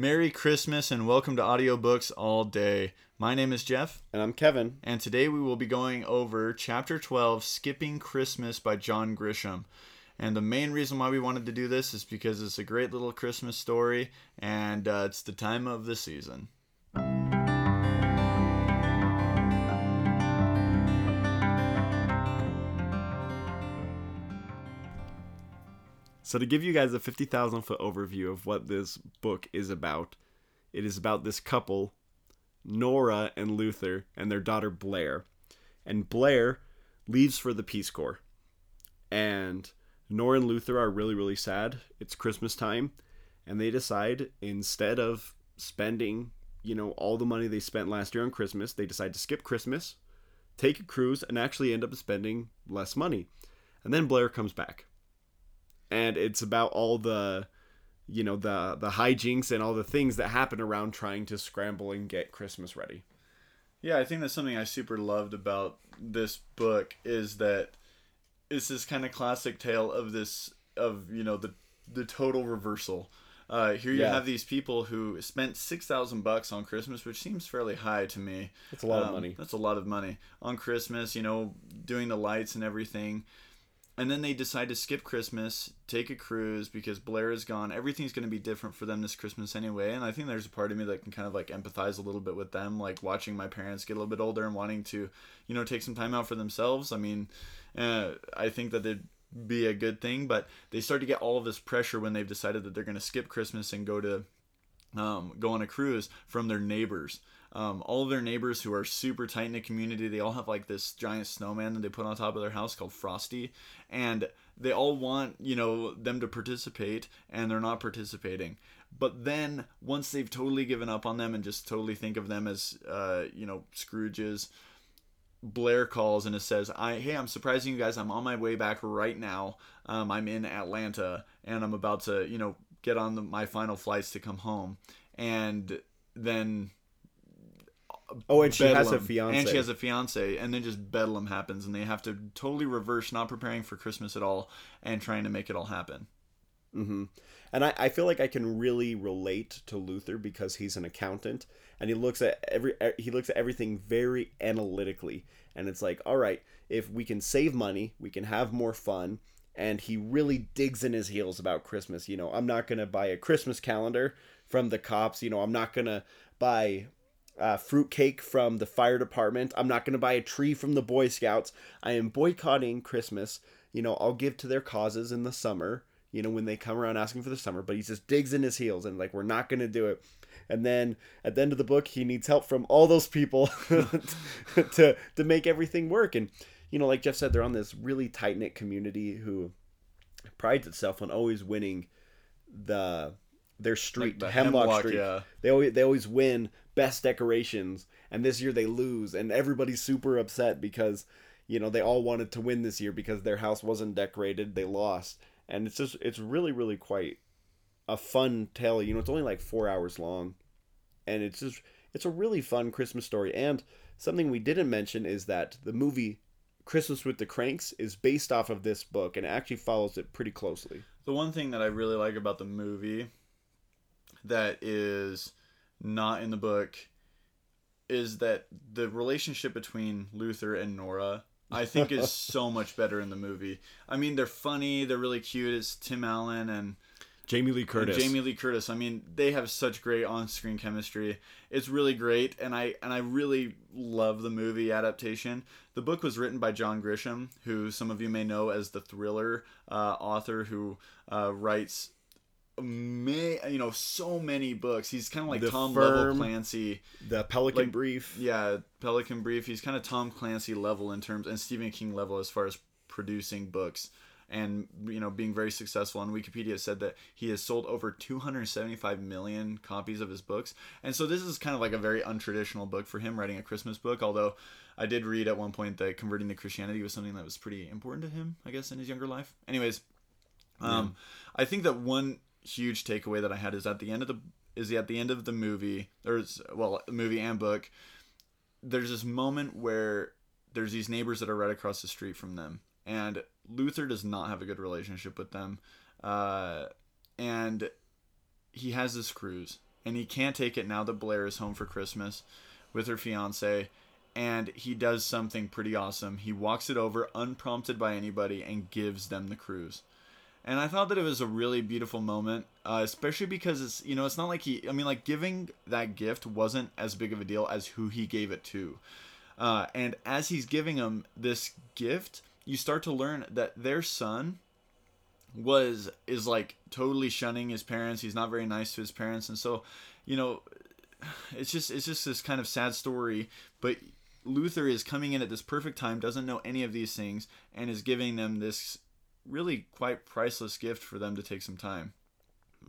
Merry Christmas and welcome to Audiobooks All Day. My name is Jeff, And I'm Kevin. and today we will be going over Chapter 12 Skipping Christmas by John Grisham. And the main reason why we wanted to do this is because it's a great little Christmas story and uh, it's the time of the season. So, to give you guys a 50,000 foot overview of what this book is about, it is about this couple, Nora and Luther, and their daughter Blair. And Blair leaves for the Peace Corps. And Nora and Luther are really, really sad. It's Christmas time. And they decide instead of spending, you know, all the money they spent last year on Christmas, they decide to skip Christmas, take a cruise, and actually end up spending less money. And then Blair comes back and it's about all the you know the the hijinks and all the things that happen around trying to scramble and get Christmas ready. Yeah, I think that's something I super loved about this book is that it's this kind of classic tale of this of you know the the total reversal. Uh, here you Yeah. have these people who spent six thousand bucks on Christmas, which seems fairly high to me. That's a lot of Um, money. That's a lot of money on Christmas. You know, doing the lights and everything. And then they decide to skip Christmas, take a cruise because Blair is gone. Everything's going to be different for them this Christmas anyway. And I think there's a part of me that can kind of like empathize a little bit with them, like watching my parents get a little bit older and wanting to, you know, take some time out for themselves. I mean, uh, I think that it'd be a good thing, but they start to get all of this pressure when they've decided that they're going to skip Christmas and go to um, go on a cruise from their neighbors. Um, all of their neighbors who are super tight in the community, they all have like this giant snowman that they put on top of their house called Frosty, and they all want you know them to participate, and they're not participating. But then once they've totally given up on them and just totally think of them as uh, you know Scrooges, Blair calls and it says, "I hey, I'm surprising you guys. I'm on my way back right now. Um, I'm in Atlanta and I'm about to you know get on the, my final flights to come home." And then Oh, and she has a fiance. and she has a fiance, and then just bedlam happens, and they have to totally reverse, not preparing for Christmas at all, and trying to make it all happen. hmm And I, I feel like I can really relate to Luther because he's an accountant and he looks at every e, he looks at everything very analytically and it's like, all right, if we can save money, we can have more fun. And he really digs in his heels about Christmas. You know, I'm not gonna buy a Christmas calendar from the cops. You know, I'm not gonna buy uh, fruitcake from the fire department. I'm not going to buy a tree from the Boy Scouts. I am boycotting Christmas. You know, I'll give to their causes in the summer, you know, when they come around asking for the summer, but he just digs in his heels and, like, we're not going to do it. And then at the end of the book, he needs help from all those people to, to make everything work. And, you know, like Jeff said, they're on this really tight knit community who prides itself on always winning the their street the Hemlock, Hemlock, Street. yeah. They always they always win best decorations, and this year they lose, and everybody's super upset because you know they all wanted to win this year because their house wasn't decorated. They lost, and it's just it's really really quite a fun tale. You know, it's only like four hours long, and it's just it's a really fun Christmas story. And something we didn't mention is that the movie Christmas with the Cranks is based off of this book and actually follows it pretty closely. The one thing that I really like about the movie that is not in the book is that the relationship between Luther and Nora I think is so much better in the movie. I mean, they're funny, they're really cute. It's Tim Allen and Jamie Lee Curtis. Jamie Lee Curtis. I mean, they have such great on-screen chemistry. It's really great, and I and I really love the movie adaptation. The book was written by John Grisham, who some of you may know as the thriller uh, author who uh, writes. May you know so many books. He's kind of like The Tom Firm. Level Clancy. the Pelican Like, Brief. Yeah, Pelican Brief. He's kind of Tom Clancy level in terms, and Stephen King level as far as producing books and you know being very successful. And Wikipedia said that he has sold over 275 million copies of his books. And so this is kind of like a very untraditional book for him writing a Christmas book. Although I did read at one point that converting to Christianity was something that was pretty important to him, I guess, in his younger life. Anyways, um, I think that one huge takeaway that I had is at the end of the is at the end of the movie or it's- well movie and book there's this moment where there's these neighbors that are right across the street from them and Luther does not have a good relationship with them uh, and he has this cruise and he can't take it now that Blair is home for Christmas with her fiance. And he does something pretty awesome. He walks it over unprompted by anybody and gives them the cruise. And I thought that it was a really beautiful moment, uh, especially because it's you know it's not like he I mean like giving that gift wasn't as big of a deal as who he gave it to, uh, and as he's giving him this gift, you start to learn that their son was is like totally shunning his parents. He's not very nice to his parents, and so you know it's just it's just this kind of sad story, but. Luther is coming in at this perfect time, doesn't know any of these things, and is giving them this really quite priceless gift for them to take some time.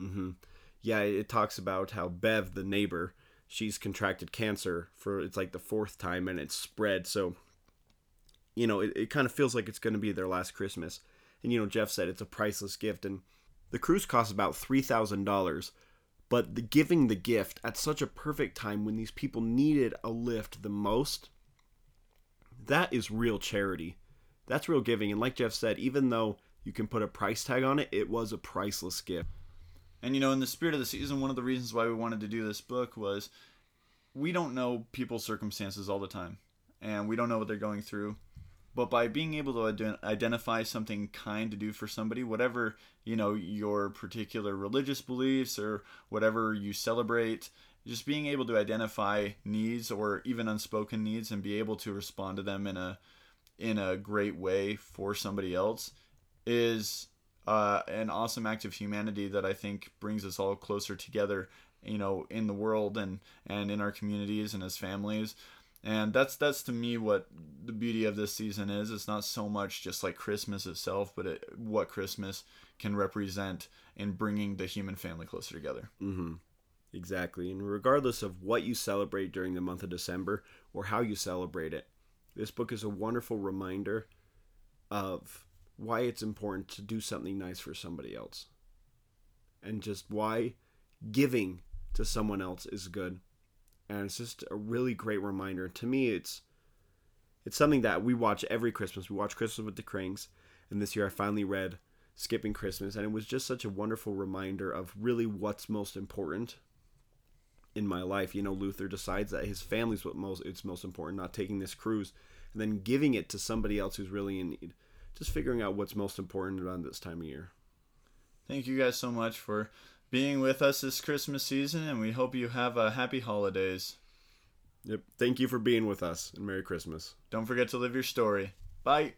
Mm-hmm. Yeah, it talks about how Bev, the neighbor, she's contracted cancer for it's like the fourth time and it's spread. So, you know, it, it kind of feels like it's going to be their last Christmas. And, you know, Jeff said it's a priceless gift. And the cruise costs about $3,000. But the giving the gift at such a perfect time when these people needed a lift the most, that is real charity. That's real giving. And like Jeff said, even though you can put a price tag on it, it was a priceless gift. And you know, in the spirit of the season, one of the reasons why we wanted to do this book was we don't know people's circumstances all the time, and we don't know what they're going through. But by being able to identify something kind to do for somebody, whatever you know your particular religious beliefs or whatever you celebrate, just being able to identify needs or even unspoken needs and be able to respond to them in a in a great way for somebody else is uh, an awesome act of humanity that I think brings us all closer together, you know, in the world and and in our communities and as families. And that's that's to me what the beauty of this season is. It's not so much just like Christmas itself, but it, what Christmas can represent in bringing the human family closer together. Mm-hmm. Exactly. And regardless of what you celebrate during the month of December or how you celebrate it, this book is a wonderful reminder of why it's important to do something nice for somebody else and just why giving to someone else is good and it's just a really great reminder. To me it's it's something that we watch every christmas. We watch christmas with the cranks and this year i finally read skipping christmas and it was just such a wonderful reminder of really what's most important in my life. You know luther decides that his family's what most it's most important not taking this cruise and then giving it to somebody else who's really in need. Just figuring out what's most important around this time of year. Thank you guys so much for being with us this Christmas season, and we hope you have a happy holidays. Yep. Thank you for being with us, and Merry Christmas. Don't forget to live your story. Bye.